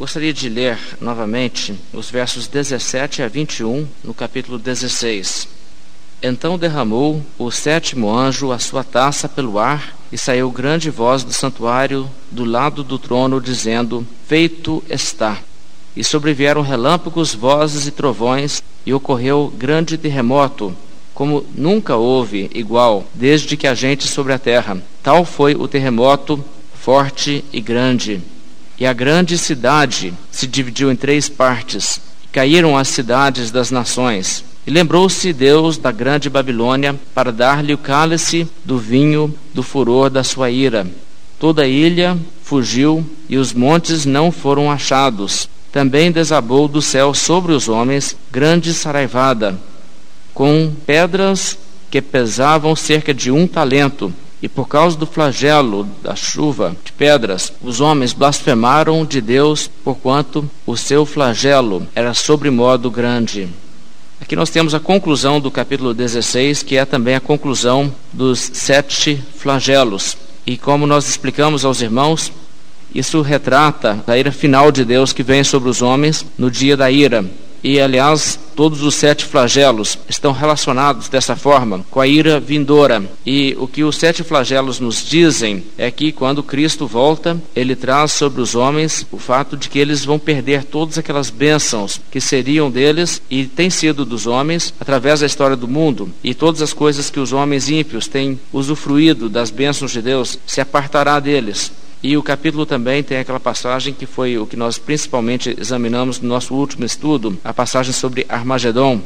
Gostaria de ler novamente os versos 17 a 21 no capítulo 16. Então derramou o sétimo anjo a sua taça pelo ar, e saiu grande voz do santuário do lado do trono, dizendo: Feito está. E sobrevieram relâmpagos, vozes e trovões, e ocorreu grande terremoto, como nunca houve igual, desde que a gente sobre a terra. Tal foi o terremoto, forte e grande. E a grande cidade se dividiu em três partes. Caíram as cidades das nações. E lembrou-se Deus da grande Babilônia para dar-lhe o cálice do vinho do furor da sua ira. Toda a ilha fugiu e os montes não foram achados. Também desabou do céu sobre os homens grande saraivada, com pedras que pesavam cerca de um talento. E por causa do flagelo da chuva de pedras, os homens blasfemaram de Deus, porquanto o seu flagelo era sobremodo grande. Aqui nós temos a conclusão do capítulo 16, que é também a conclusão dos sete flagelos. E como nós explicamos aos irmãos, isso retrata a ira final de Deus que vem sobre os homens no dia da ira. E, aliás, todos os sete flagelos estão relacionados dessa forma com a ira vindoura. E o que os sete flagelos nos dizem é que quando Cristo volta, ele traz sobre os homens o fato de que eles vão perder todas aquelas bênçãos que seriam deles e têm sido dos homens através da história do mundo. E todas as coisas que os homens ímpios têm usufruído das bênçãos de Deus se apartará deles. E o capítulo também tem aquela passagem que foi o que nós principalmente examinamos no nosso último estudo, a passagem sobre Armagedon,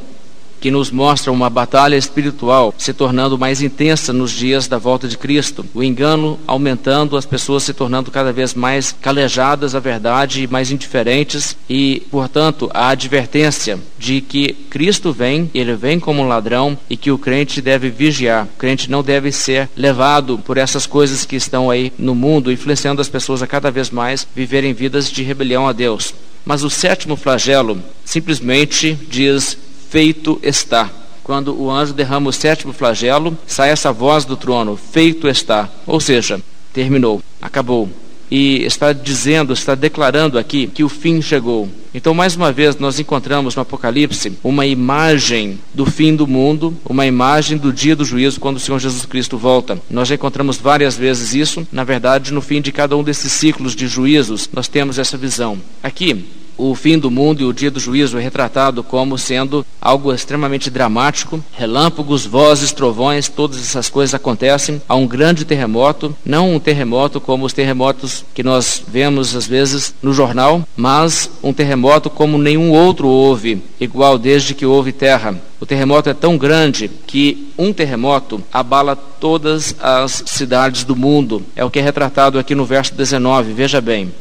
que nos mostra uma batalha espiritual se tornando mais intensa nos dias da volta de Cristo. O engano aumentando, as pessoas se tornando cada vez mais calejadas à verdade e mais indiferentes, e, portanto, a advertência de que Cristo vem, ele vem como um ladrão e que o crente deve vigiar. O crente não deve ser levado por essas coisas que estão aí no mundo, influenciando as pessoas a cada vez mais viverem vidas de rebelião a Deus. Mas o sétimo flagelo simplesmente diz feito está. Quando o anjo derrama o sétimo flagelo, sai essa voz do trono: feito está. Ou seja, terminou, acabou. E está dizendo, está declarando aqui que o fim chegou. Então, mais uma vez, nós encontramos no Apocalipse uma imagem do fim do mundo, uma imagem do dia do juízo, quando o Senhor Jesus Cristo volta. Nós já encontramos várias vezes isso. Na verdade, no fim de cada um desses ciclos de juízos, nós temos essa visão. Aqui, o fim do mundo e o dia do juízo é retratado como sendo algo extremamente dramático. Relâmpagos, vozes, trovões, todas essas coisas acontecem. Há um grande terremoto, não um terremoto como os terremotos que nós vemos às vezes no jornal, mas um terremoto como nenhum outro houve, igual desde que houve terra. O terremoto é tão grande que um terremoto abala todas as cidades do mundo. É o que é retratado aqui no verso 19. Veja bem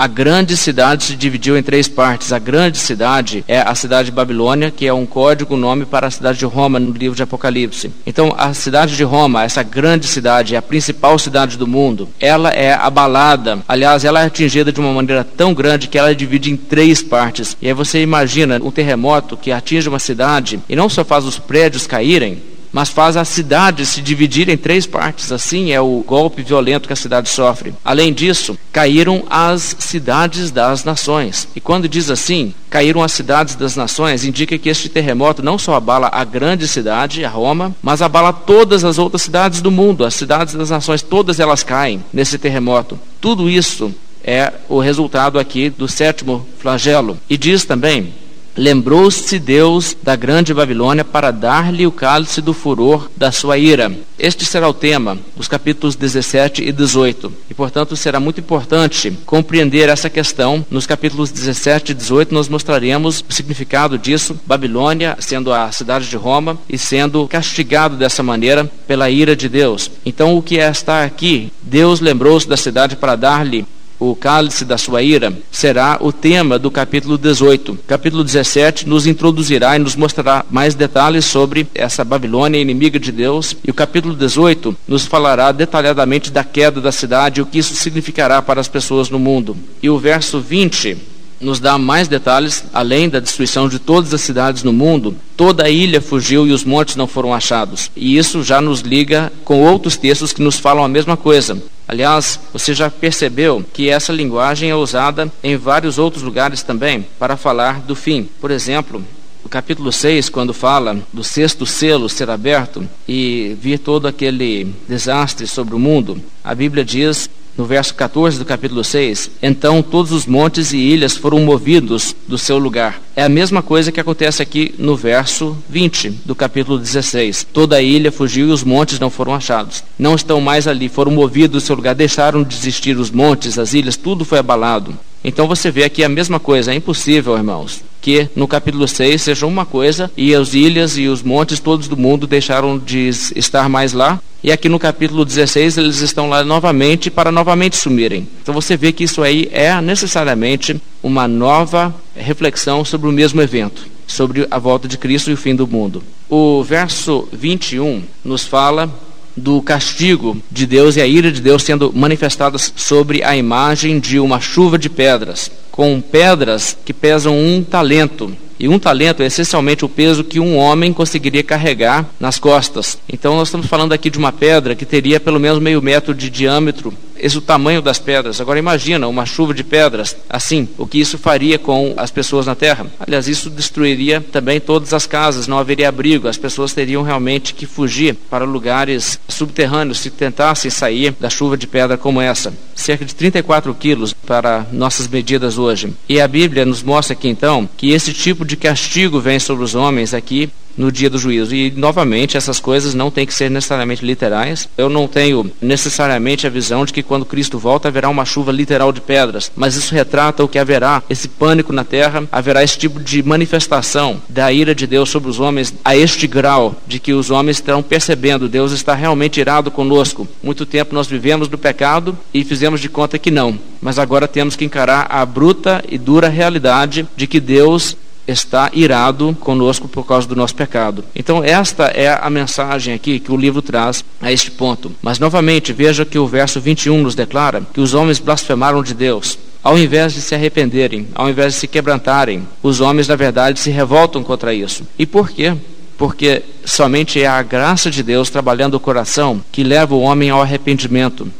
a grande cidade se dividiu em três partes. A grande cidade é a cidade de Babilônia, que é um código nome para a cidade de Roma no livro de Apocalipse. Então, a cidade de Roma, essa grande cidade, é a principal cidade do mundo. Ela é abalada. Aliás, ela é atingida de uma maneira tão grande que ela divide em três partes. E aí você imagina um terremoto que atinge uma cidade e não só faz os prédios caírem, mas faz a cidade se dividir em três partes. Assim é o golpe violento que a cidade sofre. Além disso, caíram as cidades das nações. E quando diz assim, caíram as cidades das nações, indica que este terremoto não só abala a grande cidade, a Roma, mas abala todas as outras cidades do mundo. As cidades das nações, todas elas caem nesse terremoto. Tudo isso é o resultado aqui do sétimo flagelo. E diz também Lembrou-se Deus da grande Babilônia para dar-lhe o cálice do furor da sua ira. Este será o tema dos capítulos 17 e 18. E, portanto, será muito importante compreender essa questão. Nos capítulos 17 e 18, nós mostraremos o significado disso. Babilônia sendo a cidade de Roma e sendo castigado dessa maneira pela ira de Deus. Então, o que é está aqui? Deus lembrou-se da cidade para dar-lhe o cálice da sua ira, será o tema do capítulo 18. Capítulo 17 nos introduzirá e nos mostrará mais detalhes sobre essa Babilônia inimiga de Deus, e o capítulo 18 nos falará detalhadamente da queda da cidade e o que isso significará para as pessoas no mundo. E o verso 20 nos dá mais detalhes, além da destruição de todas as cidades no mundo, toda a ilha fugiu e os montes não foram achados. E isso já nos liga com outros textos que nos falam a mesma coisa. Aliás, você já percebeu que essa linguagem é usada em vários outros lugares também para falar do fim. Por exemplo, o capítulo 6, quando fala do sexto selo ser aberto e vir todo aquele desastre sobre o mundo, a Bíblia diz no verso 14 do capítulo 6, então todos os montes e ilhas foram movidos do seu lugar. É a mesma coisa que acontece aqui no verso 20 do capítulo 16. Toda a ilha fugiu e os montes não foram achados. Não estão mais ali, foram movidos do seu lugar, deixaram de existir os montes, as ilhas, tudo foi abalado. Então você vê aqui a mesma coisa, é impossível, irmãos, que no capítulo 6 seja uma coisa e as ilhas e os montes todos do mundo deixaram de estar mais lá, e aqui no capítulo 16 eles estão lá novamente para novamente sumirem. Então você vê que isso aí é necessariamente uma nova reflexão sobre o mesmo evento, sobre a volta de Cristo e o fim do mundo. O verso 21 nos fala do castigo de Deus e a ira de Deus sendo manifestadas sobre a imagem de uma chuva de pedras, com pedras que pesam um talento. E um talento é essencialmente o peso que um homem conseguiria carregar nas costas. Então, nós estamos falando aqui de uma pedra que teria pelo menos meio metro de diâmetro o tamanho das pedras. Agora imagina uma chuva de pedras assim, o que isso faria com as pessoas na terra? Aliás, isso destruiria também todas as casas, não haveria abrigo, as pessoas teriam realmente que fugir para lugares subterrâneos se tentassem sair da chuva de pedra como essa. Cerca de 34 quilos para nossas medidas hoje. E a Bíblia nos mostra aqui então que esse tipo de castigo vem sobre os homens aqui no dia do juízo. E, novamente, essas coisas não têm que ser necessariamente literais. Eu não tenho necessariamente a visão de que quando Cristo volta haverá uma chuva literal de pedras, mas isso retrata o que haverá, esse pânico na terra, haverá esse tipo de manifestação da ira de Deus sobre os homens a este grau de que os homens estão percebendo Deus está realmente irado conosco. Muito tempo nós vivemos do pecado e fizemos de conta que não, mas agora temos que encarar a bruta e dura realidade de que Deus está irado conosco por causa do nosso pecado. Então, esta é a mensagem aqui que o livro traz a este ponto. Mas, novamente, veja que o verso 21 nos declara que os homens blasfemaram de Deus. Ao invés de se arrependerem, ao invés de se quebrantarem, os homens, na verdade, se revoltam contra isso. E por quê? Porque somente é a graça de Deus trabalhando o coração que leva o homem ao arrependimento.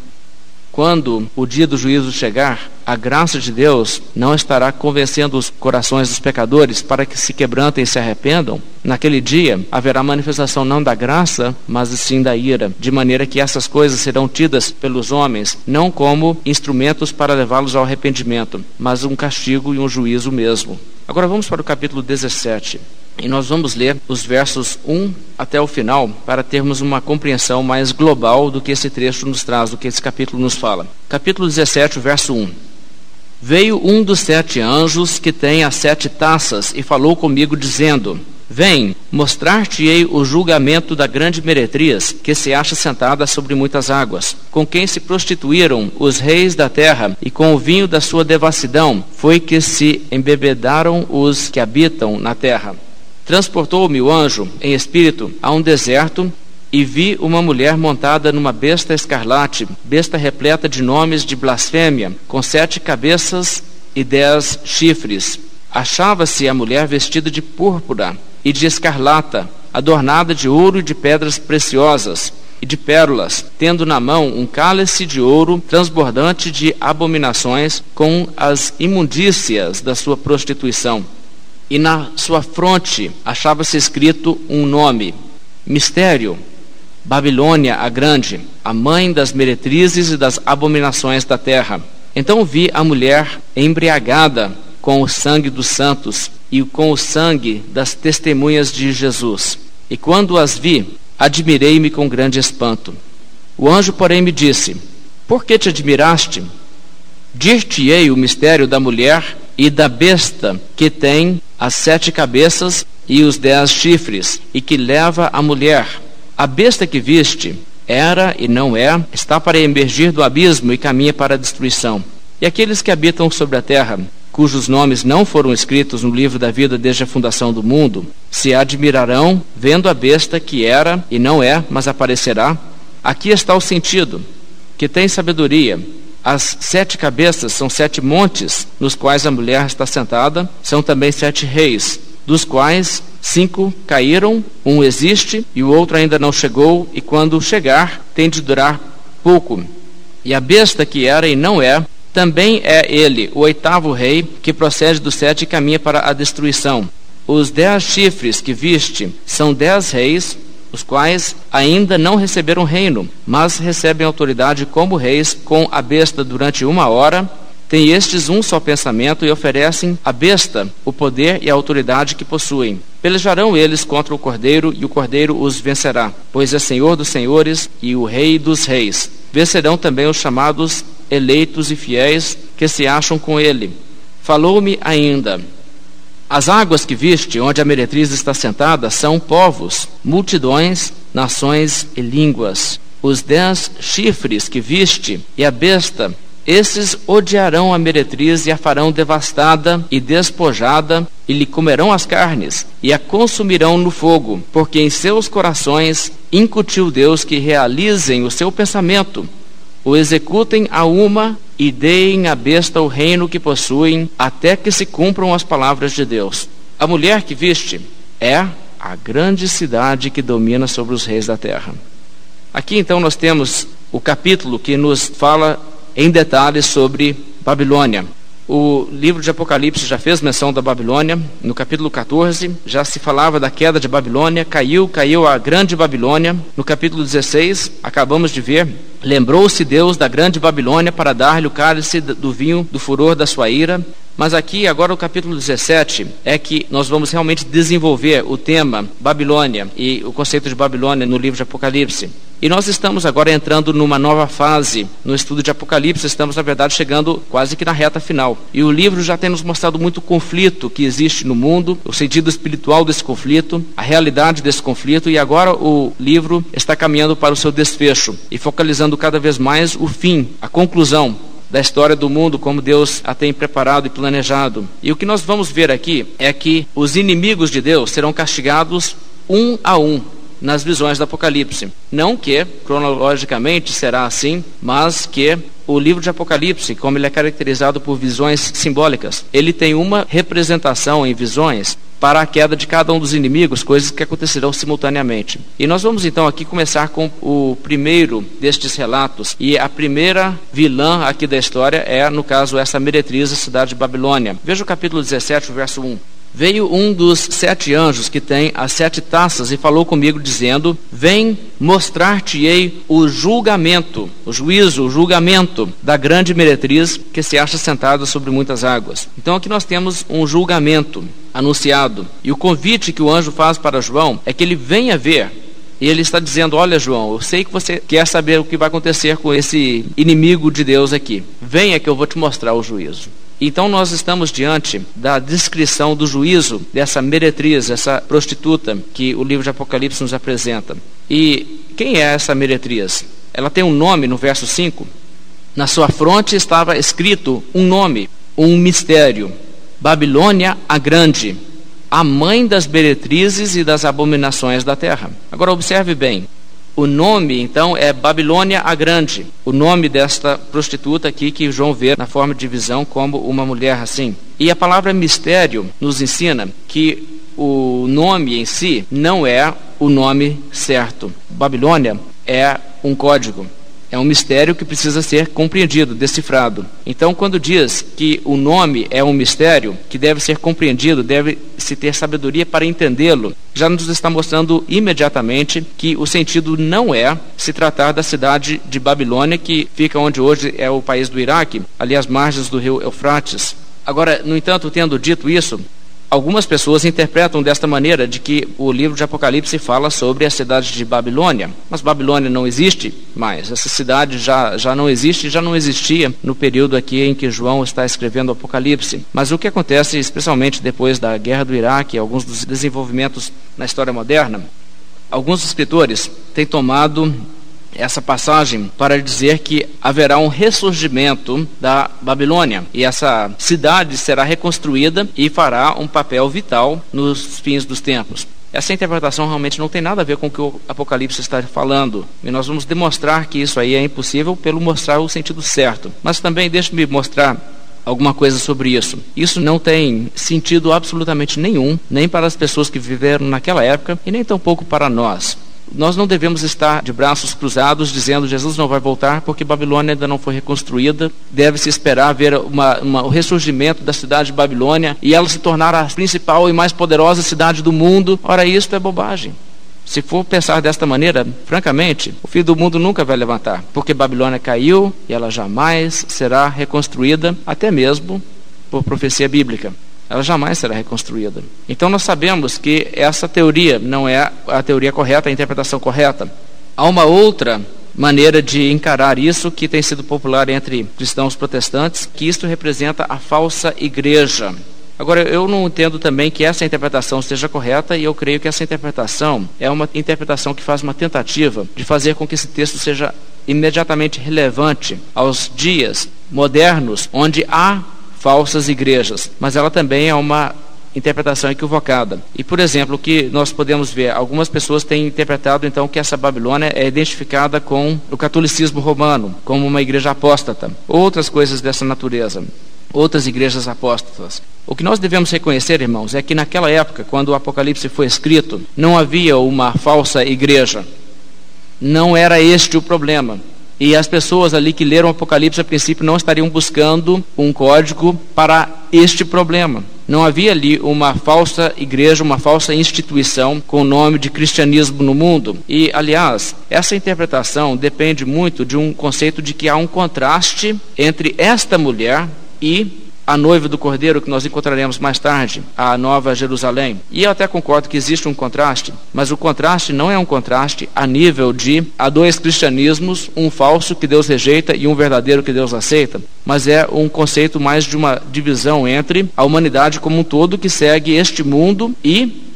Quando o dia do juízo chegar, a graça de Deus não estará convencendo os corações dos pecadores para que se quebrantem e se arrependam. Naquele dia haverá manifestação não da graça, mas sim da ira, de maneira que essas coisas serão tidas pelos homens não como instrumentos para levá-los ao arrependimento, mas um castigo e um juízo mesmo. Agora vamos para o capítulo 17. E nós vamos ler os versos 1 até o final para termos uma compreensão mais global do que esse trecho nos traz, do que esse capítulo nos fala. Capítulo 17, verso 1. Veio um dos sete anjos que tem as sete taças e falou comigo, dizendo: Vem, mostrar-te-ei o julgamento da grande meretriz, que se acha sentada sobre muitas águas, com quem se prostituíram os reis da terra, e com o vinho da sua devassidão foi que se embebedaram os que habitam na terra. Transportou-me o anjo, em espírito, a um deserto, e vi uma mulher montada numa besta escarlate, besta repleta de nomes de blasfêmia, com sete cabeças e dez chifres. Achava-se a mulher vestida de púrpura e de escarlata, adornada de ouro e de pedras preciosas e de pérolas, tendo na mão um cálice de ouro transbordante de abominações com as imundícias da sua prostituição e na sua fronte achava-se escrito um nome: Mistério, Babilônia a Grande, a mãe das meretrizes e das abominações da terra. Então vi a mulher embriagada com o sangue dos santos e com o sangue das testemunhas de Jesus. E quando as vi, admirei-me com grande espanto. O anjo, porém, me disse: Por que te admiraste? Dir-te-ei o mistério da mulher e da besta que tem as sete cabeças e os dez chifres, e que leva a mulher. A besta que viste era e não é, está para emergir do abismo e caminha para a destruição. E aqueles que habitam sobre a terra, cujos nomes não foram escritos no livro da vida desde a fundação do mundo, se admirarão vendo a besta que era e não é, mas aparecerá. Aqui está o sentido: que tem sabedoria, as sete cabeças são sete montes nos quais a mulher está sentada, são também sete reis, dos quais cinco caíram, um existe e o outro ainda não chegou, e quando chegar tem de durar pouco. E a besta que era e não é, também é ele, o oitavo rei, que procede do sete e caminha para a destruição. Os dez chifres que viste são dez reis, os quais ainda não receberam reino, mas recebem autoridade como reis com a besta durante uma hora. Têm estes um só pensamento e oferecem à besta o poder e a autoridade que possuem. Pelejarão eles contra o cordeiro e o cordeiro os vencerá, pois é Senhor dos senhores e o Rei dos reis. Vencerão também os chamados eleitos e fiéis que se acham com ele. Falou-me ainda: As águas que viste, onde a meretriz está sentada, são povos, multidões, nações e línguas. Os dez chifres que viste e a besta, esses odiarão a meretriz e a farão devastada e despojada, e lhe comerão as carnes, e a consumirão no fogo, porque em seus corações incutiu Deus que realizem o seu pensamento o executem a uma e deem à besta o reino que possuem, até que se cumpram as palavras de Deus. A mulher que viste é a grande cidade que domina sobre os reis da terra. Aqui então nós temos o capítulo que nos fala em detalhes sobre Babilônia. O livro de Apocalipse já fez menção da Babilônia. No capítulo 14 já se falava da queda de Babilônia. Caiu, caiu a grande Babilônia. No capítulo 16, acabamos de ver, lembrou-se Deus da grande Babilônia para dar-lhe o cálice do vinho do furor da sua ira. Mas aqui, agora, o capítulo 17 é que nós vamos realmente desenvolver o tema Babilônia e o conceito de Babilônia no livro de Apocalipse. E nós estamos agora entrando numa nova fase no estudo de Apocalipse, estamos, na verdade, chegando quase que na reta final. E o livro já tem nos mostrado muito conflito que existe no mundo, o sentido espiritual desse conflito, a realidade desse conflito, e agora o livro está caminhando para o seu desfecho e focalizando cada vez mais o fim, a conclusão da história do mundo como Deus a tem preparado e planejado. E o que nós vamos ver aqui é que os inimigos de Deus serão castigados um a um nas visões do Apocalipse. Não que, cronologicamente, será assim, mas que o livro de Apocalipse, como ele é caracterizado por visões simbólicas, ele tem uma representação em visões para a queda de cada um dos inimigos, coisas que acontecerão simultaneamente. E nós vamos então aqui começar com o primeiro destes relatos. E a primeira vilã aqui da história é, no caso, essa meretriz, a cidade de Babilônia. Veja o capítulo 17, verso 1. Veio um dos sete anjos que tem as sete taças e falou comigo, dizendo: Vem mostrar-te-ei o julgamento, o juízo, o julgamento da grande meretriz que se acha sentada sobre muitas águas. Então aqui nós temos um julgamento anunciado. E o convite que o anjo faz para João é que ele venha ver e ele está dizendo: Olha, João, eu sei que você quer saber o que vai acontecer com esse inimigo de Deus aqui. Venha que eu vou te mostrar o juízo. Então nós estamos diante da descrição do juízo dessa meretriz, essa prostituta que o livro de Apocalipse nos apresenta. E quem é essa meretriz? Ela tem um nome no verso 5. Na sua fronte estava escrito um nome, um mistério: Babilônia a Grande, a mãe das meretrizes e das abominações da terra. Agora observe bem, o nome, então, é Babilônia a Grande, o nome desta prostituta aqui que João vê na forma de visão como uma mulher assim. E a palavra mistério nos ensina que o nome em si não é o nome certo. Babilônia é um código. É um mistério que precisa ser compreendido, decifrado. Então, quando diz que o nome é um mistério que deve ser compreendido, deve se ter sabedoria para entendê-lo, já nos está mostrando imediatamente que o sentido não é se tratar da cidade de Babilônia, que fica onde hoje é o país do Iraque, ali às margens do rio Eufrates. Agora, no entanto, tendo dito isso, Algumas pessoas interpretam desta maneira de que o livro de Apocalipse fala sobre a cidade de Babilônia, mas Babilônia não existe mais. Essa cidade já, já não existe, já não existia no período aqui em que João está escrevendo o Apocalipse. Mas o que acontece, especialmente depois da guerra do Iraque, alguns dos desenvolvimentos na história moderna, alguns escritores têm tomado essa passagem para dizer que haverá um ressurgimento da Babilônia e essa cidade será reconstruída e fará um papel vital nos fins dos tempos. Essa interpretação realmente não tem nada a ver com o que o Apocalipse está falando. E nós vamos demonstrar que isso aí é impossível pelo mostrar o sentido certo. Mas também deixe-me mostrar alguma coisa sobre isso. Isso não tem sentido absolutamente nenhum, nem para as pessoas que viveram naquela época e nem tampouco para nós. Nós não devemos estar de braços cruzados dizendo Jesus não vai voltar porque Babilônia ainda não foi reconstruída. Deve-se esperar ver uma, uma, o ressurgimento da cidade de Babilônia e ela se tornar a principal e mais poderosa cidade do mundo. Ora, isso é bobagem. Se for pensar desta maneira, francamente, o fim do mundo nunca vai levantar, porque Babilônia caiu e ela jamais será reconstruída, até mesmo por profecia bíblica ela jamais será reconstruída. Então nós sabemos que essa teoria não é a teoria correta, a interpretação correta. Há uma outra maneira de encarar isso que tem sido popular entre cristãos protestantes, que isto representa a falsa igreja. Agora, eu não entendo também que essa interpretação seja correta e eu creio que essa interpretação é uma interpretação que faz uma tentativa de fazer com que esse texto seja imediatamente relevante aos dias modernos onde há falsas igrejas, mas ela também é uma interpretação equivocada. E, por exemplo, o que nós podemos ver, algumas pessoas têm interpretado então que essa Babilônia é identificada com o catolicismo romano, como uma igreja apóstata, outras coisas dessa natureza, outras igrejas apóstatas. O que nós devemos reconhecer, irmãos, é que naquela época, quando o Apocalipse foi escrito, não havia uma falsa igreja. Não era este o problema. E as pessoas ali que leram o Apocalipse a princípio não estariam buscando um código para este problema. Não havia ali uma falsa igreja, uma falsa instituição com o nome de cristianismo no mundo. E, aliás, essa interpretação depende muito de um conceito de que há um contraste entre esta mulher e a noiva do Cordeiro, que nós encontraremos mais tarde, a Nova Jerusalém. E eu até concordo que existe um contraste, mas o contraste não é um contraste a nível de há dois cristianismos, um falso que Deus rejeita e um verdadeiro que Deus aceita, mas é um conceito mais de uma divisão entre a humanidade como um todo que segue este mundo e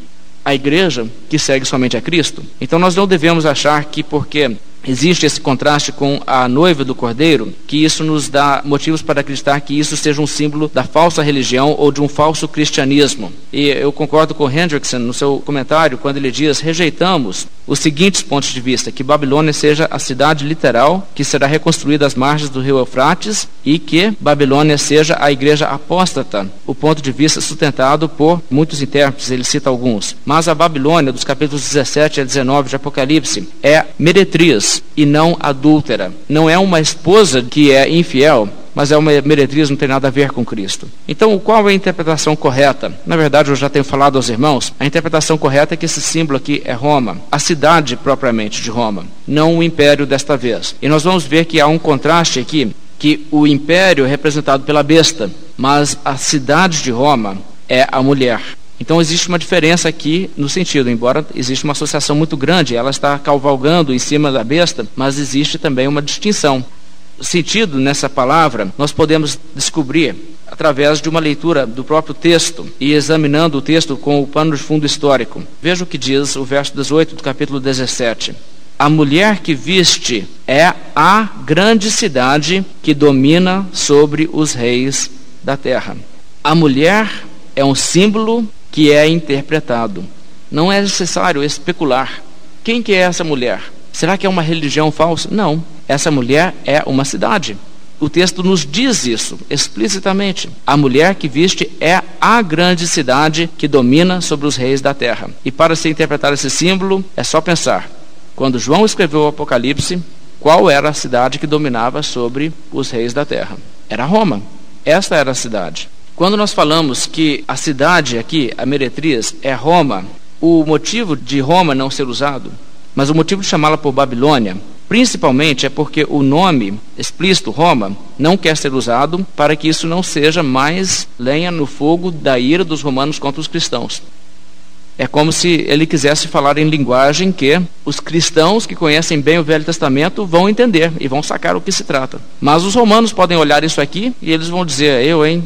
a igreja que segue somente a Cristo. Então nós não devemos achar que porque existe esse contraste com a noiva do cordeiro, que isso nos dá motivos para acreditar que isso seja um símbolo da falsa religião ou de um falso cristianismo. E eu concordo com Hendrickson no seu comentário quando ele diz: rejeitamos os seguintes pontos de vista: que Babilônia seja a cidade literal que será reconstruída às margens do rio Eufrates e que Babilônia seja a igreja apóstata. O ponto de vista sustentado por muitos intérpretes, ele cita alguns. Mas a Babilônia, dos capítulos 17 a 19 de Apocalipse, é meretriz e não adúltera. Não é uma esposa que é infiel, mas é uma meretriz, não tem nada a ver com Cristo. Então, qual é a interpretação correta? Na verdade, eu já tenho falado aos irmãos, a interpretação correta é que esse símbolo aqui é Roma, a cidade propriamente de Roma, não o império desta vez. E nós vamos ver que há um contraste aqui, que o império é representado pela besta, mas a cidade de Roma é a mulher. Então existe uma diferença aqui no sentido, embora exista uma associação muito grande, ela está cavalgando em cima da besta, mas existe também uma distinção. O sentido nessa palavra nós podemos descobrir através de uma leitura do próprio texto e examinando o texto com o pano de fundo histórico. Veja o que diz o verso 18 do capítulo 17. A mulher que viste é a grande cidade que domina sobre os reis da terra. A mulher é um símbolo que é interpretado. Não é necessário especular. Quem que é essa mulher? Será que é uma religião falsa? Não. Essa mulher é uma cidade. O texto nos diz isso explicitamente. A mulher que viste é a grande cidade que domina sobre os reis da terra. E para se interpretar esse símbolo, é só pensar. Quando João escreveu o Apocalipse, qual era a cidade que dominava sobre os reis da terra? Era Roma. Esta era a cidade. Quando nós falamos que a cidade aqui, a meretriz, é Roma, o motivo de Roma não ser usado, mas o motivo de chamá-la por Babilônia, principalmente é porque o nome explícito Roma não quer ser usado para que isso não seja mais lenha no fogo da ira dos romanos contra os cristãos. É como se ele quisesse falar em linguagem que os cristãos que conhecem bem o Velho Testamento vão entender e vão sacar o que se trata. Mas os romanos podem olhar isso aqui e eles vão dizer: Eu, hein?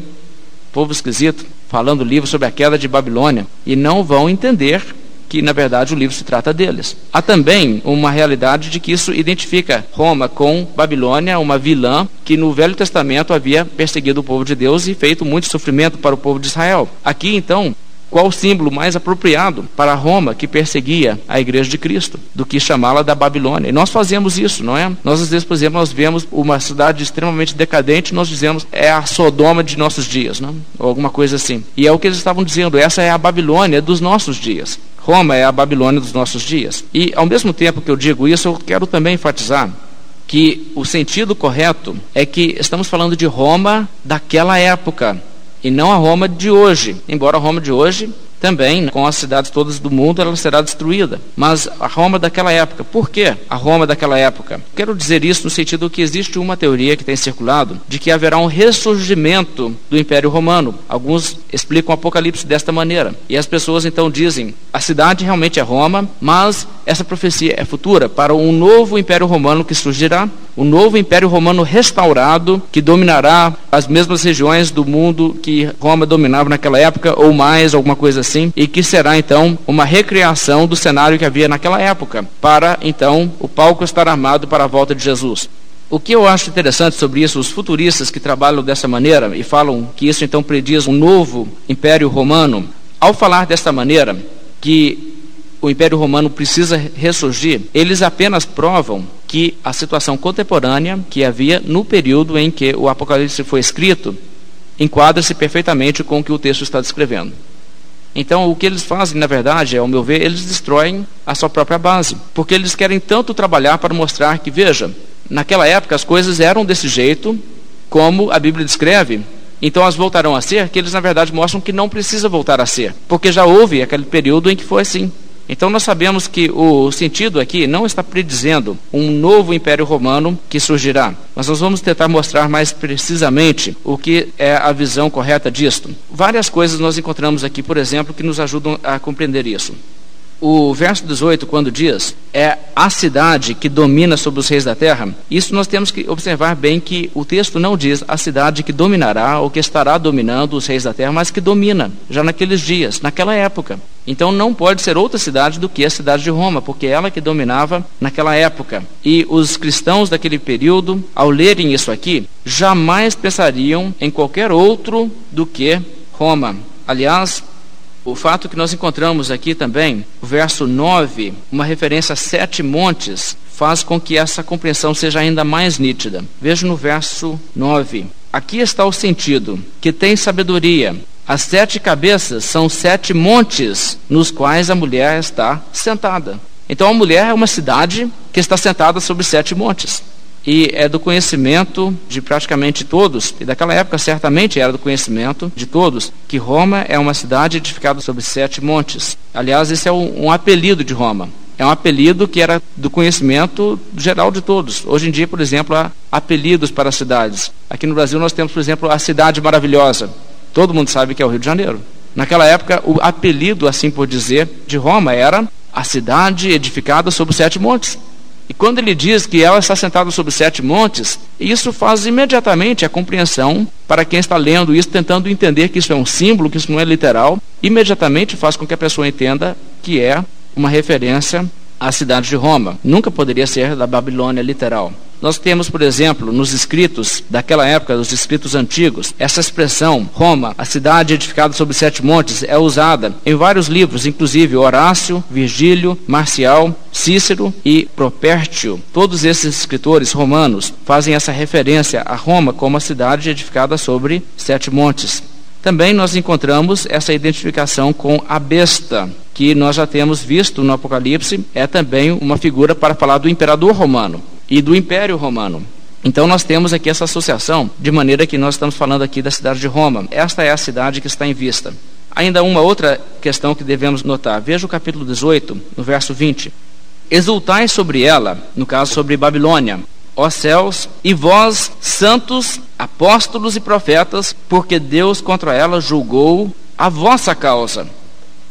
Povo esquisito, falando livro sobre a queda de Babilônia, e não vão entender que na verdade o livro se trata deles. Há também uma realidade de que isso identifica Roma com Babilônia, uma vilã que no Velho Testamento havia perseguido o povo de Deus e feito muito sofrimento para o povo de Israel. Aqui então qual o símbolo mais apropriado para Roma, que perseguia a igreja de Cristo, do que chamá-la da Babilônia? E nós fazemos isso, não é? Nós, às vezes, por exemplo, nós vemos uma cidade extremamente decadente, nós dizemos é a Sodoma de nossos dias, não? ou alguma coisa assim. E é o que eles estavam dizendo, essa é a Babilônia dos nossos dias. Roma é a Babilônia dos nossos dias. E ao mesmo tempo que eu digo isso, eu quero também enfatizar que o sentido correto é que estamos falando de Roma daquela época e não a Roma de hoje. Embora a Roma de hoje também, com as cidades todas do mundo, ela será destruída. Mas a Roma daquela época, por que a Roma daquela época? Quero dizer isso no sentido que existe uma teoria que tem circulado de que haverá um ressurgimento do Império Romano. Alguns explicam o Apocalipse desta maneira. E as pessoas então dizem: a cidade realmente é Roma, mas essa profecia é futura para um novo Império Romano que surgirá, um novo Império Romano restaurado que dominará as mesmas regiões do mundo que Roma dominava naquela época, ou mais, alguma coisa assim assim, e que será então uma recriação do cenário que havia naquela época, para então o palco estar armado para a volta de Jesus. O que eu acho interessante sobre isso, os futuristas que trabalham dessa maneira e falam que isso então prediz um novo Império Romano, ao falar desta maneira, que o Império Romano precisa ressurgir, eles apenas provam que a situação contemporânea que havia no período em que o Apocalipse foi escrito enquadra-se perfeitamente com o que o texto está descrevendo. Então, o que eles fazem, na verdade, ao meu ver, eles destroem a sua própria base, porque eles querem tanto trabalhar para mostrar que, veja, naquela época as coisas eram desse jeito, como a Bíblia descreve, então elas voltarão a ser, que eles, na verdade, mostram que não precisa voltar a ser, porque já houve aquele período em que foi assim. Então nós sabemos que o sentido aqui não está predizendo um novo império romano que surgirá, mas nós vamos tentar mostrar mais precisamente o que é a visão correta disto. Várias coisas nós encontramos aqui, por exemplo, que nos ajudam a compreender isso. O verso 18, quando diz é a cidade que domina sobre os reis da terra, isso nós temos que observar bem que o texto não diz a cidade que dominará ou que estará dominando os reis da terra, mas que domina, já naqueles dias, naquela época. Então não pode ser outra cidade do que a cidade de Roma, porque é ela que dominava naquela época. E os cristãos daquele período, ao lerem isso aqui, jamais pensariam em qualquer outro do que Roma. Aliás, o fato que nós encontramos aqui também, o verso 9, uma referência a sete montes, faz com que essa compreensão seja ainda mais nítida. Veja no verso 9. Aqui está o sentido: que tem sabedoria. As sete cabeças são sete montes nos quais a mulher está sentada. Então a mulher é uma cidade que está sentada sobre sete montes e é do conhecimento de praticamente todos, e daquela época certamente era do conhecimento de todos, que Roma é uma cidade edificada sobre sete montes. Aliás, esse é um, um apelido de Roma. É um apelido que era do conhecimento geral de todos. Hoje em dia, por exemplo, há apelidos para cidades. Aqui no Brasil nós temos, por exemplo, a Cidade Maravilhosa. Todo mundo sabe que é o Rio de Janeiro. Naquela época, o apelido, assim por dizer, de Roma era a cidade edificada sobre sete montes. E quando ele diz que ela está sentada sobre sete montes, isso faz imediatamente a compreensão para quem está lendo isso, tentando entender que isso é um símbolo, que isso não é literal, imediatamente faz com que a pessoa entenda que é uma referência à cidade de Roma. Nunca poderia ser da Babilônia literal. Nós temos, por exemplo, nos escritos daquela época, os escritos antigos, essa expressão, Roma, a cidade edificada sobre sete montes, é usada em vários livros, inclusive Horácio, Virgílio, Marcial, Cícero e Propértio. Todos esses escritores romanos fazem essa referência a Roma como a cidade edificada sobre sete montes. Também nós encontramos essa identificação com a besta, que nós já temos visto no Apocalipse, é também uma figura para falar do imperador romano e do Império Romano. Então nós temos aqui essa associação, de maneira que nós estamos falando aqui da cidade de Roma. Esta é a cidade que está em vista. Ainda uma outra questão que devemos notar. Veja o capítulo 18, no verso 20. Exultai sobre ela, no caso sobre Babilônia, ó céus, e vós, santos, apóstolos e profetas, porque Deus contra ela julgou a vossa causa.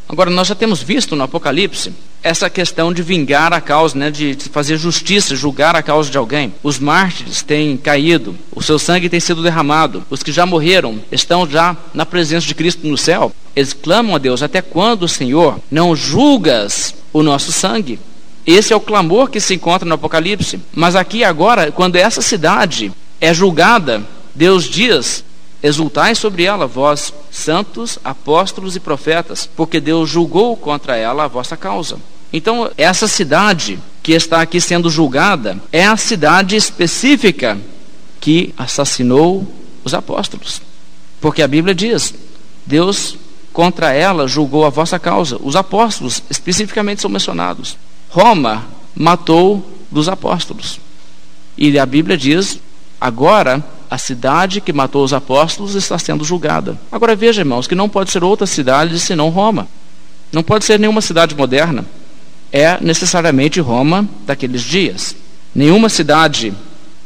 Agora, nós já temos visto no Apocalipse essa questão de vingar a causa, né, de fazer justiça, julgar a causa de alguém. Os mártires têm caído, o seu sangue tem sido derramado, os que já morreram estão já na presença de Cristo no céu. Eles clamam a Deus: Até quando, Senhor, não julgas o nosso sangue? Esse é o clamor que se encontra no Apocalipse. Mas aqui agora, quando essa cidade é julgada, Deus diz: Exultai sobre ela, vós, santos, apóstolos e profetas, porque Deus julgou contra ela a vossa causa. Então, essa cidade que está aqui sendo julgada é a cidade específica que assassinou os apóstolos. Porque a Bíblia diz: Deus contra ela julgou a vossa causa. Os apóstolos especificamente são mencionados. Roma matou dos apóstolos. E a Bíblia diz: agora a cidade que matou os apóstolos está sendo julgada. Agora veja, irmãos, que não pode ser outra cidade senão Roma. Não pode ser nenhuma cidade moderna. É necessariamente Roma daqueles dias. Nenhuma cidade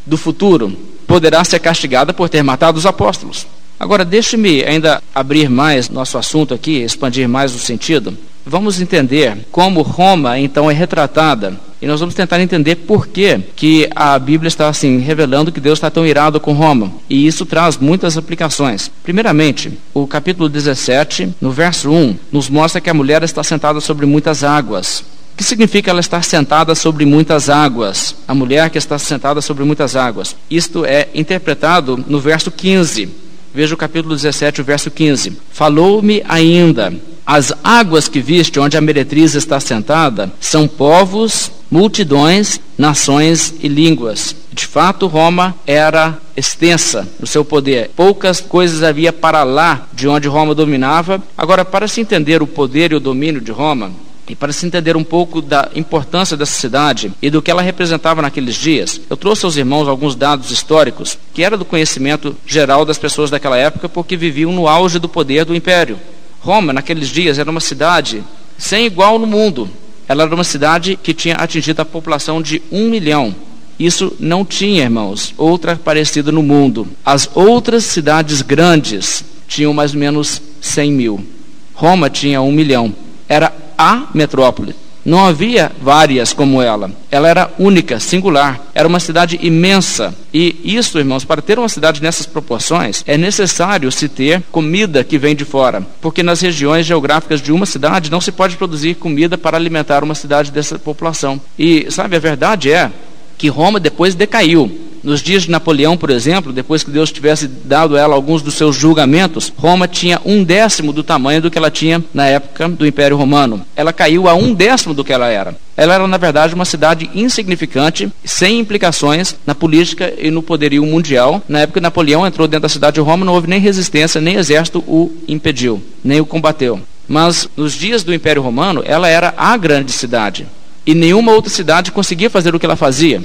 do futuro poderá ser castigada por ter matado os apóstolos. Agora, deixe-me ainda abrir mais nosso assunto aqui, expandir mais o sentido. Vamos entender como Roma então é retratada e nós vamos tentar entender por que, que a Bíblia está assim revelando que Deus está tão irado com Roma. E isso traz muitas aplicações. Primeiramente, o capítulo 17, no verso 1, nos mostra que a mulher está sentada sobre muitas águas. O que significa ela estar sentada sobre muitas águas? A mulher que está sentada sobre muitas águas. Isto é interpretado no verso 15. Veja o capítulo 17, o verso 15. Falou-me ainda: as águas que viste, onde a meretriz está sentada, são povos, multidões, nações e línguas. De fato, Roma era extensa no seu poder. Poucas coisas havia para lá de onde Roma dominava. Agora, para se entender o poder e o domínio de Roma, e para se entender um pouco da importância dessa cidade e do que ela representava naqueles dias, eu trouxe aos irmãos alguns dados históricos que era do conhecimento geral das pessoas daquela época porque viviam no auge do poder do império. Roma, naqueles dias, era uma cidade sem igual no mundo. Ela era uma cidade que tinha atingido a população de um milhão. Isso não tinha, irmãos, outra parecida no mundo. As outras cidades grandes tinham mais ou menos 100 mil. Roma tinha um milhão. Era a metrópole. Não havia várias como ela. Ela era única, singular. Era uma cidade imensa. E isso, irmãos, para ter uma cidade nessas proporções, é necessário se ter comida que vem de fora. Porque nas regiões geográficas de uma cidade não se pode produzir comida para alimentar uma cidade dessa população. E, sabe, a verdade é que Roma depois decaiu. Nos dias de Napoleão, por exemplo, depois que Deus tivesse dado a ela alguns dos seus julgamentos, Roma tinha um décimo do tamanho do que ela tinha na época do Império Romano. Ela caiu a um décimo do que ela era. Ela era, na verdade, uma cidade insignificante, sem implicações na política e no poderio mundial. Na época que Napoleão entrou dentro da cidade de Roma, não houve nem resistência, nem exército o impediu, nem o combateu. Mas nos dias do Império Romano, ela era a grande cidade. E nenhuma outra cidade conseguia fazer o que ela fazia.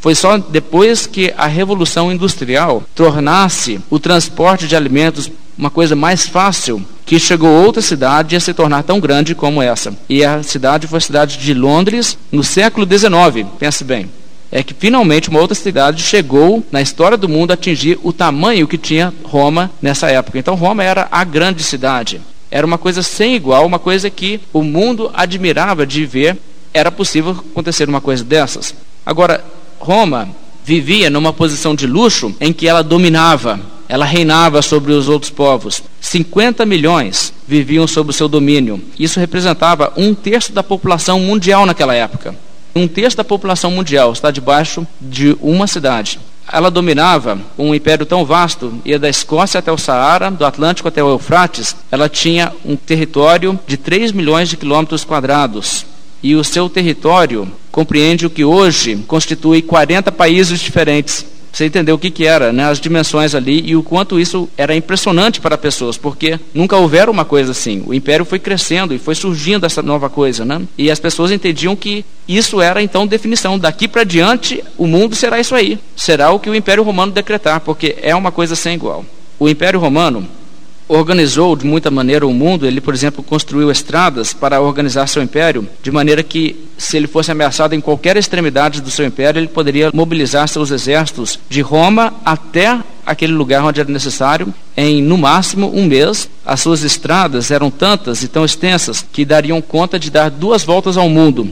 Foi só depois que a Revolução Industrial tornasse o transporte de alimentos uma coisa mais fácil que chegou outra cidade a se tornar tão grande como essa. E a cidade foi a cidade de Londres no século XIX. Pense bem. É que finalmente uma outra cidade chegou na história do mundo a atingir o tamanho que tinha Roma nessa época. Então Roma era a grande cidade. Era uma coisa sem igual, uma coisa que o mundo admirava de ver. Era possível acontecer uma coisa dessas. Agora, Roma vivia numa posição de luxo em que ela dominava, ela reinava sobre os outros povos. 50 milhões viviam sob o seu domínio. Isso representava um terço da população mundial naquela época. Um terço da população mundial está debaixo de uma cidade. Ela dominava um império tão vasto, ia da Escócia até o Saara, do Atlântico até o Eufrates. Ela tinha um território de 3 milhões de quilômetros quadrados e o seu território compreende o que hoje constitui 40 países diferentes. Você entendeu o que, que era, né? as dimensões ali e o quanto isso era impressionante para pessoas, porque nunca houvera uma coisa assim. O império foi crescendo e foi surgindo essa nova coisa, né? E as pessoas entendiam que isso era então definição. Daqui para diante, o mundo será isso aí. Será o que o Império Romano decretar, porque é uma coisa sem igual. O Império Romano organizou de muita maneira o mundo. Ele, por exemplo, construiu estradas para organizar seu império, de maneira que, se ele fosse ameaçado em qualquer extremidade do seu império, ele poderia mobilizar seus exércitos de Roma até aquele lugar onde era necessário em, no máximo, um mês. As suas estradas eram tantas e tão extensas que dariam conta de dar duas voltas ao mundo.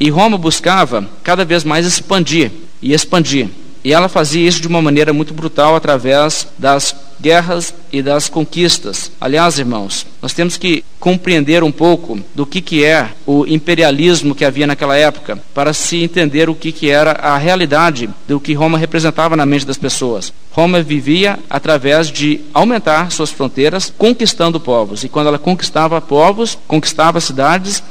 E Roma buscava cada vez mais expandir e expandir. E ela fazia isso de uma maneira muito brutal através das guerras e das conquistas. Aliás, irmãos, nós temos que compreender um pouco do que, que é o imperialismo que havia naquela época, para se entender o que, que era a realidade do que Roma representava na mente das pessoas. Roma vivia através de aumentar suas fronteiras, conquistando povos. E quando ela conquistava povos, conquistava cidades,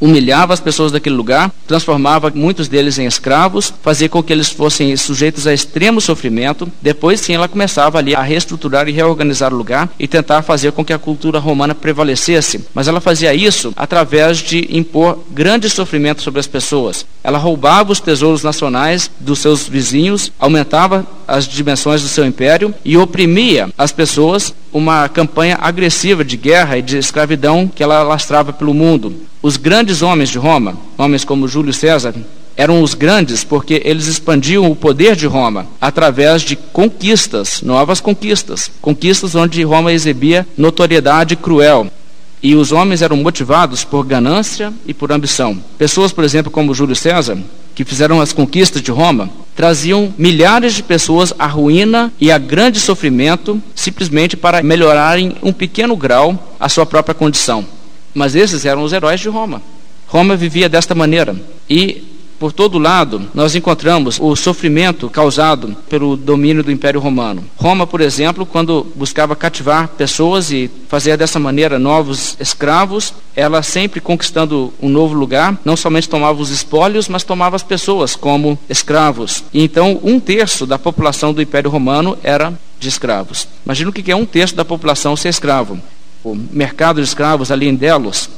humilhava as pessoas daquele lugar, transformava muitos deles em escravos, fazia com que eles fossem sujeitos a extremo sofrimento. Depois, sim, ela começava ali a reestruturar e reorganizar o lugar e tentar fazer com que a cultura romana prevalecesse. Mas ela fazia isso através de impor grande sofrimento sobre as pessoas. Ela roubava os tesouros nacionais dos seus vizinhos, aumentava as dimensões do seu império e oprimia as pessoas uma campanha agressiva de guerra e de escravidão que ela lastrava pelo mundo. Os grandes homens de Roma, homens como Júlio César, eram os grandes porque eles expandiam o poder de Roma através de conquistas, novas conquistas, conquistas onde Roma exibia notoriedade cruel. E os homens eram motivados por ganância e por ambição. Pessoas, por exemplo, como Júlio César, que fizeram as conquistas de Roma, traziam milhares de pessoas à ruína e a grande sofrimento, simplesmente para melhorarem um pequeno grau a sua própria condição. Mas esses eram os heróis de Roma. Roma vivia desta maneira. E por todo lado, nós encontramos o sofrimento causado pelo domínio do Império Romano. Roma, por exemplo, quando buscava cativar pessoas e fazer dessa maneira novos escravos, ela sempre conquistando um novo lugar, não somente tomava os espólios, mas tomava as pessoas como escravos. E então, um terço da população do Império Romano era de escravos. Imagina o que é um terço da população ser escravo o mercado de escravos ali em Delos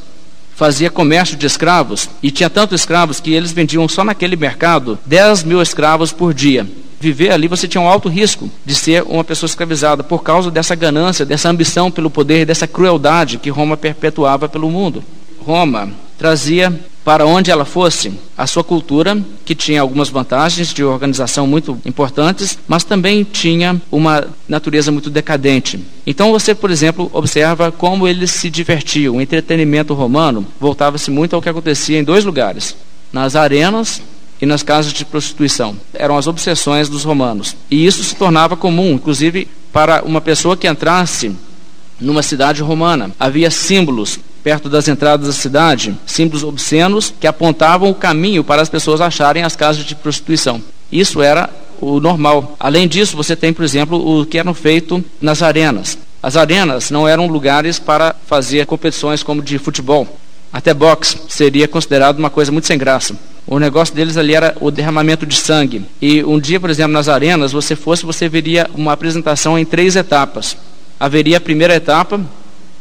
fazia comércio de escravos e tinha tantos escravos que eles vendiam só naquele mercado 10 mil escravos por dia. Viver ali você tinha um alto risco de ser uma pessoa escravizada por causa dessa ganância, dessa ambição pelo poder, dessa crueldade que Roma perpetuava pelo mundo. Roma trazia para onde ela fosse a sua cultura, que tinha algumas vantagens de organização muito importantes, mas também tinha uma natureza muito decadente. Então você, por exemplo, observa como eles se divertiam. O entretenimento romano voltava-se muito ao que acontecia em dois lugares: nas arenas e nas casas de prostituição. Eram as obsessões dos romanos. E isso se tornava comum, inclusive para uma pessoa que entrasse numa cidade romana. Havia símbolos perto das entradas da cidade, símbolos obscenos que apontavam o caminho para as pessoas acharem as casas de prostituição. Isso era o normal. Além disso, você tem, por exemplo, o que era feito nas arenas. As arenas não eram lugares para fazer competições como de futebol. Até boxe seria considerado uma coisa muito sem graça. O negócio deles ali era o derramamento de sangue. E um dia, por exemplo, nas arenas, você fosse, você veria uma apresentação em três etapas. Haveria a primeira etapa,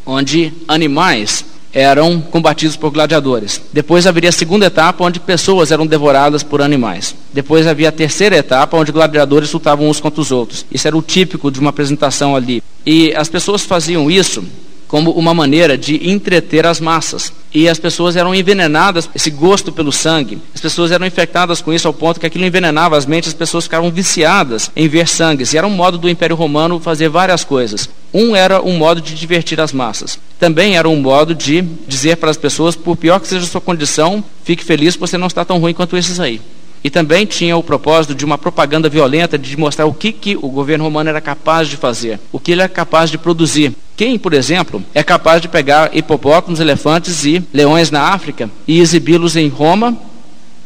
onde animais eram combatidos por gladiadores. Depois haveria a segunda etapa, onde pessoas eram devoradas por animais. Depois havia a terceira etapa, onde gladiadores lutavam uns contra os outros. Isso era o típico de uma apresentação ali. E as pessoas faziam isso como uma maneira de entreter as massas. E as pessoas eram envenenadas, esse gosto pelo sangue. As pessoas eram infectadas com isso ao ponto que aquilo envenenava as mentes, as pessoas ficavam viciadas em ver sangue. E era um modo do Império Romano fazer várias coisas. Um era um modo de divertir as massas. Também era um modo de dizer para as pessoas, por pior que seja a sua condição, fique feliz, você não está tão ruim quanto esses aí. E também tinha o propósito de uma propaganda violenta de mostrar o que, que o governo romano era capaz de fazer, o que ele era capaz de produzir. Quem, por exemplo, é capaz de pegar hipopótamos, elefantes e leões na África e exibi-los em Roma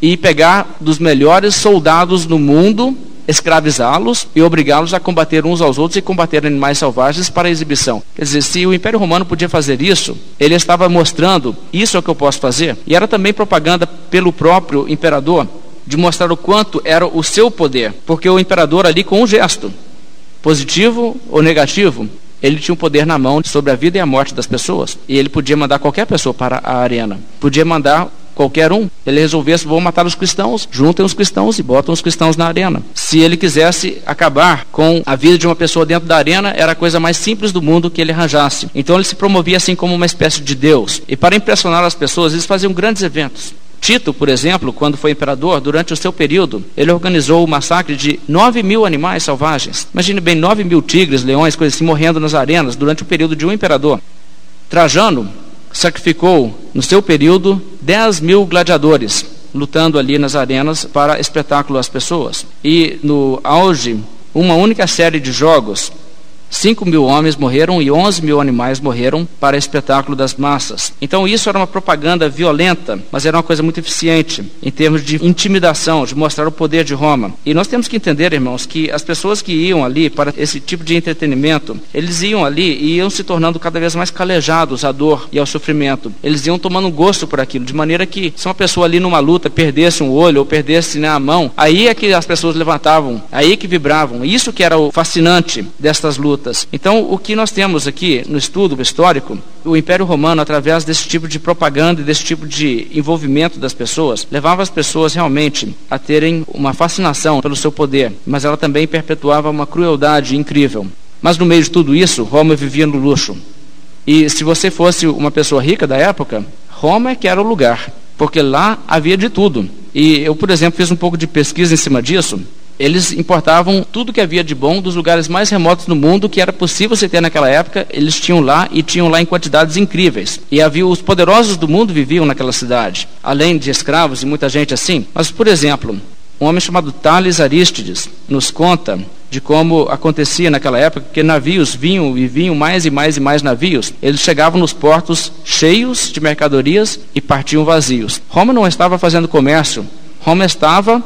e pegar dos melhores soldados no mundo, escravizá-los e obrigá-los a combater uns aos outros e combater animais selvagens para exibição. Quer dizer, se o Império Romano podia fazer isso, ele estava mostrando isso é o que eu posso fazer. E era também propaganda pelo próprio imperador de mostrar o quanto era o seu poder, porque o imperador ali com um gesto, positivo ou negativo, ele tinha um poder na mão sobre a vida e a morte das pessoas, e ele podia mandar qualquer pessoa para a arena, podia mandar qualquer um. Ele resolvesse, vou matar os cristãos, juntem os cristãos e botam os cristãos na arena. Se ele quisesse acabar com a vida de uma pessoa dentro da arena, era a coisa mais simples do mundo que ele arranjasse. Então ele se promovia assim como uma espécie de Deus. E para impressionar as pessoas, eles faziam grandes eventos. Tito, por exemplo, quando foi imperador, durante o seu período, ele organizou o massacre de 9 mil animais selvagens. Imagine bem, 9 mil tigres, leões, coisas assim, morrendo nas arenas durante o período de um imperador. Trajano sacrificou, no seu período, 10 mil gladiadores, lutando ali nas arenas para espetáculo às pessoas. E no auge, uma única série de jogos 5 mil homens morreram e 11 mil animais morreram para espetáculo das massas. Então isso era uma propaganda violenta, mas era uma coisa muito eficiente em termos de intimidação, de mostrar o poder de Roma. E nós temos que entender, irmãos, que as pessoas que iam ali para esse tipo de entretenimento, eles iam ali e iam se tornando cada vez mais calejados à dor e ao sofrimento. Eles iam tomando gosto por aquilo, de maneira que se uma pessoa ali numa luta perdesse um olho ou perdesse né, a mão, aí é que as pessoas levantavam, aí que vibravam. Isso que era o fascinante destas lutas. Então, o que nós temos aqui no estudo histórico, o Império Romano, através desse tipo de propaganda e desse tipo de envolvimento das pessoas, levava as pessoas realmente a terem uma fascinação pelo seu poder, mas ela também perpetuava uma crueldade incrível. Mas no meio de tudo isso, Roma vivia no luxo. E se você fosse uma pessoa rica da época, Roma é que era o lugar, porque lá havia de tudo. E eu, por exemplo, fiz um pouco de pesquisa em cima disso. Eles importavam tudo que havia de bom dos lugares mais remotos do mundo que era possível se ter naquela época. Eles tinham lá e tinham lá em quantidades incríveis. E havia os poderosos do mundo viviam naquela cidade, além de escravos e muita gente assim. Mas, por exemplo, um homem chamado Tales Aristides nos conta de como acontecia naquela época, que navios vinham e vinham mais e mais e mais navios. Eles chegavam nos portos cheios de mercadorias e partiam vazios. Roma não estava fazendo comércio, Roma estava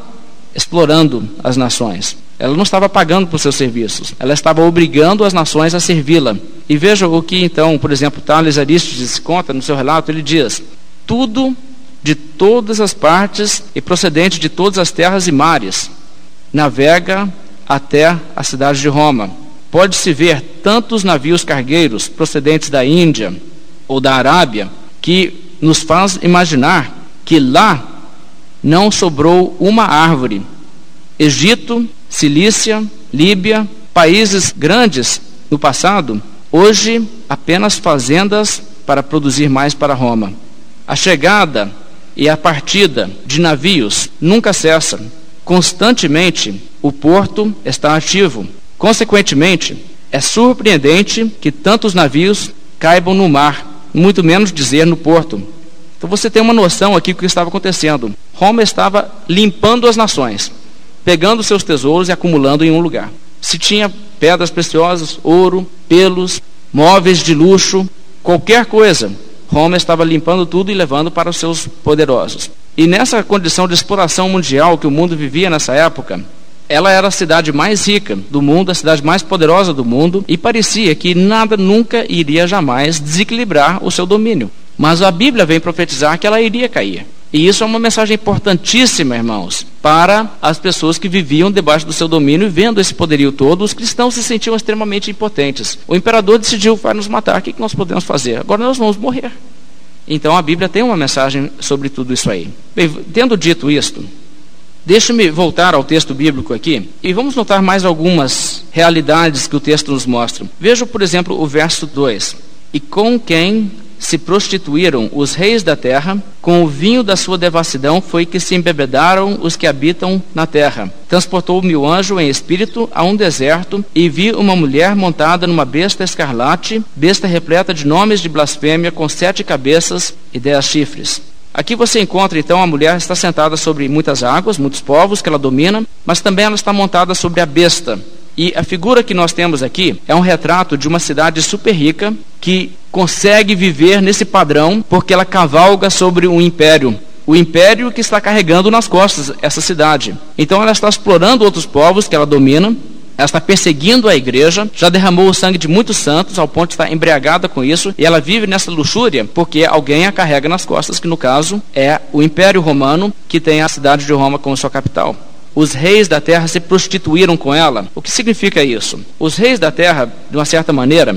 explorando as nações. Ela não estava pagando por seus serviços, ela estava obrigando as nações a servi-la. E veja o que então, por exemplo, Tales Aristides conta no seu relato, ele diz: tudo de todas as partes e procedente de todas as terras e mares navega até a cidade de Roma. Pode-se ver tantos navios cargueiros procedentes da Índia ou da Arábia que nos faz imaginar que lá não sobrou uma árvore. Egito, Cilícia, Líbia, países grandes no passado, hoje apenas fazendas para produzir mais para Roma. A chegada e a partida de navios nunca cessa. Constantemente o porto está ativo. Consequentemente, é surpreendente que tantos navios caibam no mar, muito menos dizer no porto. Então você tem uma noção aqui do que estava acontecendo. Roma estava limpando as nações, pegando seus tesouros e acumulando em um lugar. Se tinha pedras preciosas, ouro, pelos, móveis de luxo, qualquer coisa, Roma estava limpando tudo e levando para os seus poderosos. E nessa condição de exploração mundial que o mundo vivia nessa época, ela era a cidade mais rica do mundo, a cidade mais poderosa do mundo, e parecia que nada nunca iria jamais desequilibrar o seu domínio. Mas a Bíblia vem profetizar que ela iria cair. E isso é uma mensagem importantíssima, irmãos, para as pessoas que viviam debaixo do seu domínio e vendo esse poderio todo, os cristãos se sentiam extremamente impotentes. O imperador decidiu, vai nos matar, o que nós podemos fazer? Agora nós vamos morrer. Então a Bíblia tem uma mensagem sobre tudo isso aí. Bem, tendo dito isto, deixe-me voltar ao texto bíblico aqui e vamos notar mais algumas realidades que o texto nos mostra. Veja, por exemplo, o verso 2: E com quem se prostituíram os reis da terra, com o vinho da sua devassidão foi que se embebedaram os que habitam na terra. Transportou-me o anjo em espírito a um deserto e vi uma mulher montada numa besta escarlate, besta repleta de nomes de blasfêmia, com sete cabeças e dez chifres. Aqui você encontra então a mulher está sentada sobre muitas águas, muitos povos que ela domina, mas também ela está montada sobre a besta, e a figura que nós temos aqui é um retrato de uma cidade super rica que consegue viver nesse padrão porque ela cavalga sobre um império. O império que está carregando nas costas essa cidade. Então ela está explorando outros povos que ela domina, ela está perseguindo a igreja, já derramou o sangue de muitos santos ao ponto de estar embriagada com isso, e ela vive nessa luxúria porque alguém a carrega nas costas, que no caso é o Império Romano, que tem a cidade de Roma como sua capital os reis da terra se prostituíram com ela. O que significa isso? Os reis da terra, de uma certa maneira,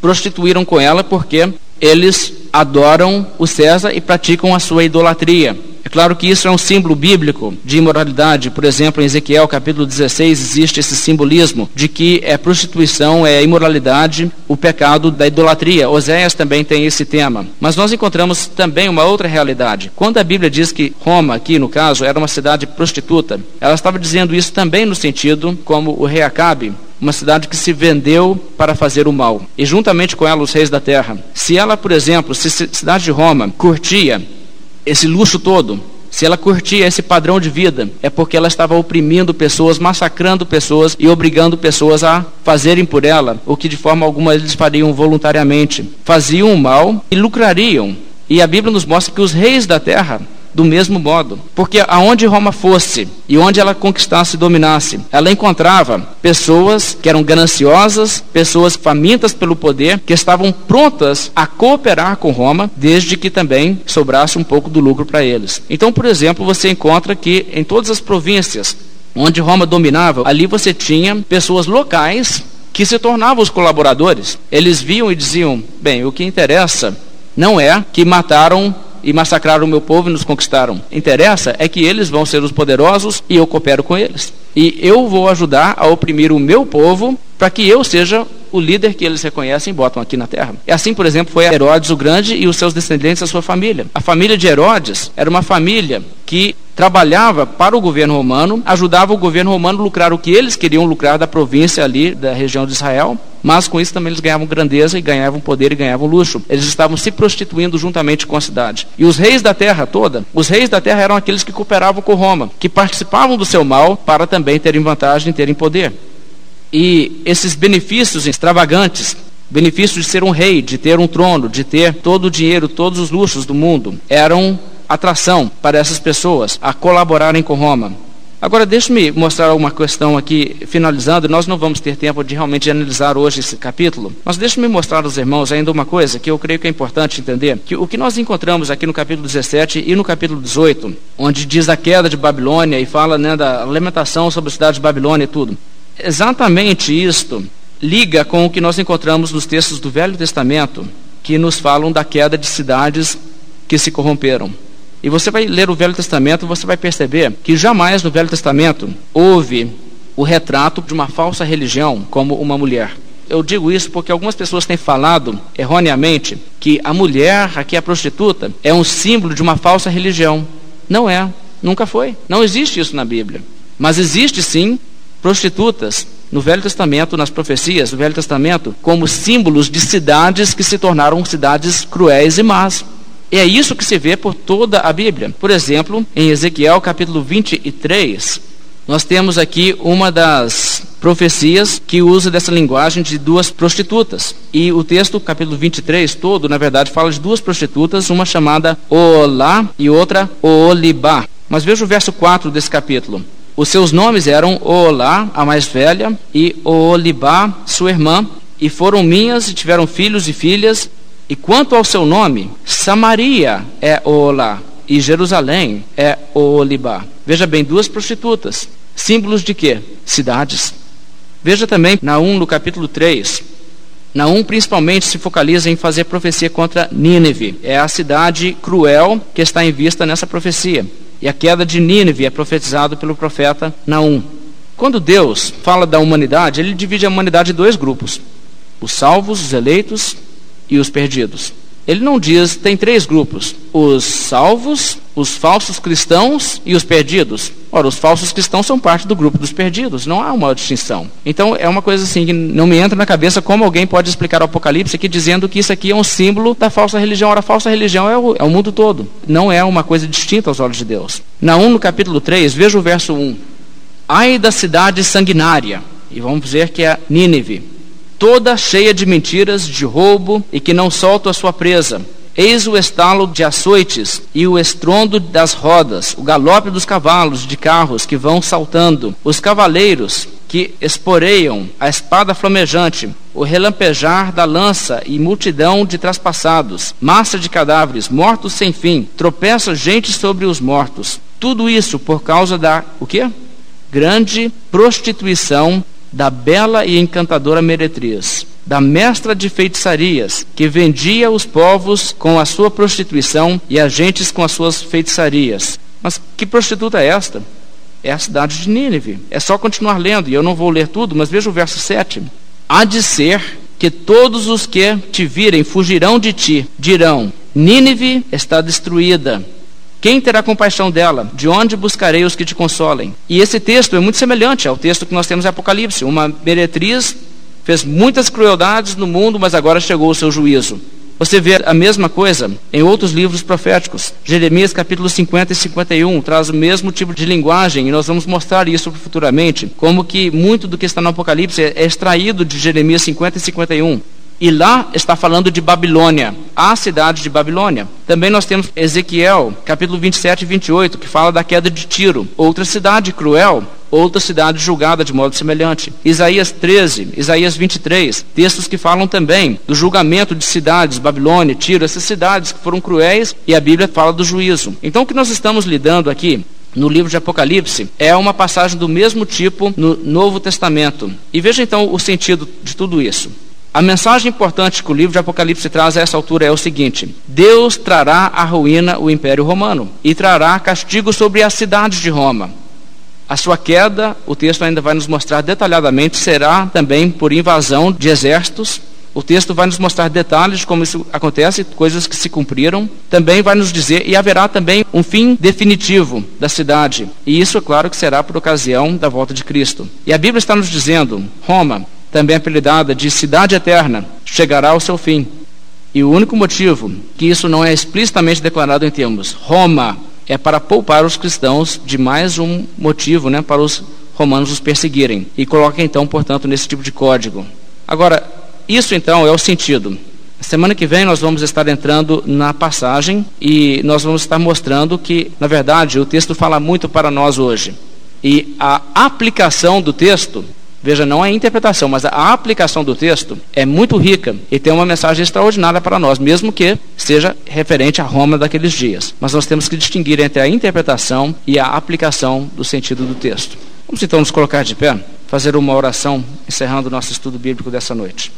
prostituíram com ela porque eles adoram o César e praticam a sua idolatria. É claro que isso é um símbolo bíblico de imoralidade. Por exemplo, em Ezequiel capítulo 16 existe esse simbolismo de que é prostituição, é imoralidade, o pecado da idolatria. Oséias também tem esse tema. Mas nós encontramos também uma outra realidade. Quando a Bíblia diz que Roma, aqui no caso, era uma cidade prostituta, ela estava dizendo isso também no sentido como o rei Acabe uma cidade que se vendeu para fazer o mal, e juntamente com ela os reis da terra. Se ela, por exemplo, se a cidade de Roma curtia esse luxo todo, se ela curtia esse padrão de vida, é porque ela estava oprimindo pessoas, massacrando pessoas e obrigando pessoas a fazerem por ela o que de forma alguma eles fariam voluntariamente. Faziam o mal e lucrariam. E a Bíblia nos mostra que os reis da terra do mesmo modo. Porque aonde Roma fosse e onde ela conquistasse e dominasse, ela encontrava pessoas que eram gananciosas, pessoas famintas pelo poder, que estavam prontas a cooperar com Roma, desde que também sobrasse um pouco do lucro para eles. Então, por exemplo, você encontra que em todas as províncias onde Roma dominava, ali você tinha pessoas locais que se tornavam os colaboradores. Eles viam e diziam: bem, o que interessa não é que mataram e massacraram o meu povo e nos conquistaram. Interessa é que eles vão ser os poderosos e eu coopero com eles. E eu vou ajudar a oprimir o meu povo para que eu seja o líder que eles reconhecem e botam aqui na terra. E assim, por exemplo, foi Herodes o Grande e os seus descendentes, a sua família. A família de Herodes era uma família que trabalhava para o governo romano, ajudava o governo romano a lucrar o que eles queriam lucrar da província ali, da região de Israel, mas com isso também eles ganhavam grandeza e ganhavam poder e ganhavam luxo. Eles estavam se prostituindo juntamente com a cidade. E os reis da terra toda, os reis da terra eram aqueles que cooperavam com Roma, que participavam do seu mal para também terem vantagem e terem poder. E esses benefícios extravagantes, benefício de ser um rei, de ter um trono, de ter todo o dinheiro, todos os luxos do mundo, eram atração para essas pessoas a colaborarem com Roma. Agora, deixe-me mostrar uma questão aqui, finalizando. Nós não vamos ter tempo de realmente analisar hoje esse capítulo, mas deixe-me mostrar aos irmãos ainda uma coisa que eu creio que é importante entender: que o que nós encontramos aqui no capítulo 17 e no capítulo 18, onde diz a queda de Babilônia e fala né, da lamentação sobre a cidade de Babilônia e tudo, Exatamente isto liga com o que nós encontramos nos textos do Velho Testamento, que nos falam da queda de cidades que se corromperam. E você vai ler o Velho Testamento, você vai perceber que jamais no Velho Testamento houve o retrato de uma falsa religião como uma mulher. Eu digo isso porque algumas pessoas têm falado erroneamente que a mulher, aqui a prostituta, é um símbolo de uma falsa religião. Não é, nunca foi. Não existe isso na Bíblia. Mas existe sim prostitutas no Velho Testamento, nas profecias do Velho Testamento, como símbolos de cidades que se tornaram cidades cruéis e más. É isso que se vê por toda a Bíblia. Por exemplo, em Ezequiel capítulo 23, nós temos aqui uma das profecias que usa dessa linguagem de duas prostitutas. E o texto, capítulo 23, todo, na verdade, fala de duas prostitutas, uma chamada Olá e outra Olibá. Mas veja o verso 4 desse capítulo. Os seus nomes eram Olá, a mais velha, e Olibá, sua irmã, e foram minhas e tiveram filhos e filhas. E quanto ao seu nome, Samaria é Olá e Jerusalém é Olibá. Veja bem, duas prostitutas. Símbolos de quê? Cidades. Veja também Naum no capítulo 3. Naum principalmente se focaliza em fazer profecia contra Nínive. É a cidade cruel que está em vista nessa profecia. E a queda de Nínive é profetizado pelo profeta Naum. Quando Deus fala da humanidade, ele divide a humanidade em dois grupos: os salvos, os eleitos e os perdidos. Ele não diz, tem três grupos: os salvos, os falsos cristãos e os perdidos. Ora, os falsos cristãos são parte do grupo dos perdidos, não há uma distinção. Então é uma coisa assim que não me entra na cabeça como alguém pode explicar o Apocalipse aqui dizendo que isso aqui é um símbolo da falsa religião. Ora, a falsa religião é o, é o mundo todo, não é uma coisa distinta aos olhos de Deus. Na 1, no capítulo 3, veja o verso 1. Ai da cidade sanguinária, e vamos dizer que é Nínive toda cheia de mentiras, de roubo e que não solta a sua presa. Eis o estalo de açoites e o estrondo das rodas, o galope dos cavalos de carros que vão saltando, os cavaleiros que esporeiam a espada flamejante, o relampejar da lança e multidão de traspassados, massa de cadáveres, mortos sem fim, tropeça gente sobre os mortos. Tudo isso por causa da o quê? Grande prostituição da bela e encantadora meretriz, da mestra de feitiçarias, que vendia os povos com a sua prostituição e as gentes com as suas feitiçarias. Mas que prostituta é esta? É a cidade de Nínive. É só continuar lendo, e eu não vou ler tudo, mas veja o verso 7. Há de ser que todos os que te virem fugirão de ti, dirão: Nínive está destruída, quem terá compaixão dela? De onde buscarei os que te consolem? E esse texto é muito semelhante ao texto que nós temos em Apocalipse. Uma meretriz fez muitas crueldades no mundo, mas agora chegou o seu juízo. Você vê a mesma coisa em outros livros proféticos. Jeremias capítulo 50 e 51 traz o mesmo tipo de linguagem e nós vamos mostrar isso futuramente, como que muito do que está no Apocalipse é extraído de Jeremias 50 e 51. E lá está falando de Babilônia, a cidade de Babilônia. Também nós temos Ezequiel, capítulo 27 e 28, que fala da queda de Tiro, outra cidade cruel, outra cidade julgada de modo semelhante. Isaías 13, Isaías 23, textos que falam também do julgamento de cidades, Babilônia, Tiro, essas cidades que foram cruéis, e a Bíblia fala do juízo. Então o que nós estamos lidando aqui no livro de Apocalipse é uma passagem do mesmo tipo no Novo Testamento. E veja então o sentido de tudo isso. A mensagem importante que o livro de Apocalipse traz a essa altura é o seguinte: Deus trará à ruína o Império Romano e trará castigo sobre as cidades de Roma. A sua queda, o texto ainda vai nos mostrar detalhadamente, será também por invasão de exércitos. O texto vai nos mostrar detalhes de como isso acontece, coisas que se cumpriram. Também vai nos dizer, e haverá também um fim definitivo da cidade. E isso, é claro, que será por ocasião da volta de Cristo. E a Bíblia está nos dizendo: Roma, também apelidada de cidade eterna, chegará ao seu fim. E o único motivo que isso não é explicitamente declarado em termos Roma é para poupar os cristãos de mais um motivo, né, para os romanos os perseguirem. E coloca então, portanto, nesse tipo de código. Agora, isso então é o sentido. Semana que vem nós vamos estar entrando na passagem e nós vamos estar mostrando que, na verdade, o texto fala muito para nós hoje. E a aplicação do texto Veja, não é a interpretação, mas a aplicação do texto é muito rica e tem uma mensagem extraordinária para nós, mesmo que seja referente a Roma daqueles dias. Mas nós temos que distinguir entre a interpretação e a aplicação do sentido do texto. Vamos então nos colocar de pé, fazer uma oração encerrando o nosso estudo bíblico dessa noite.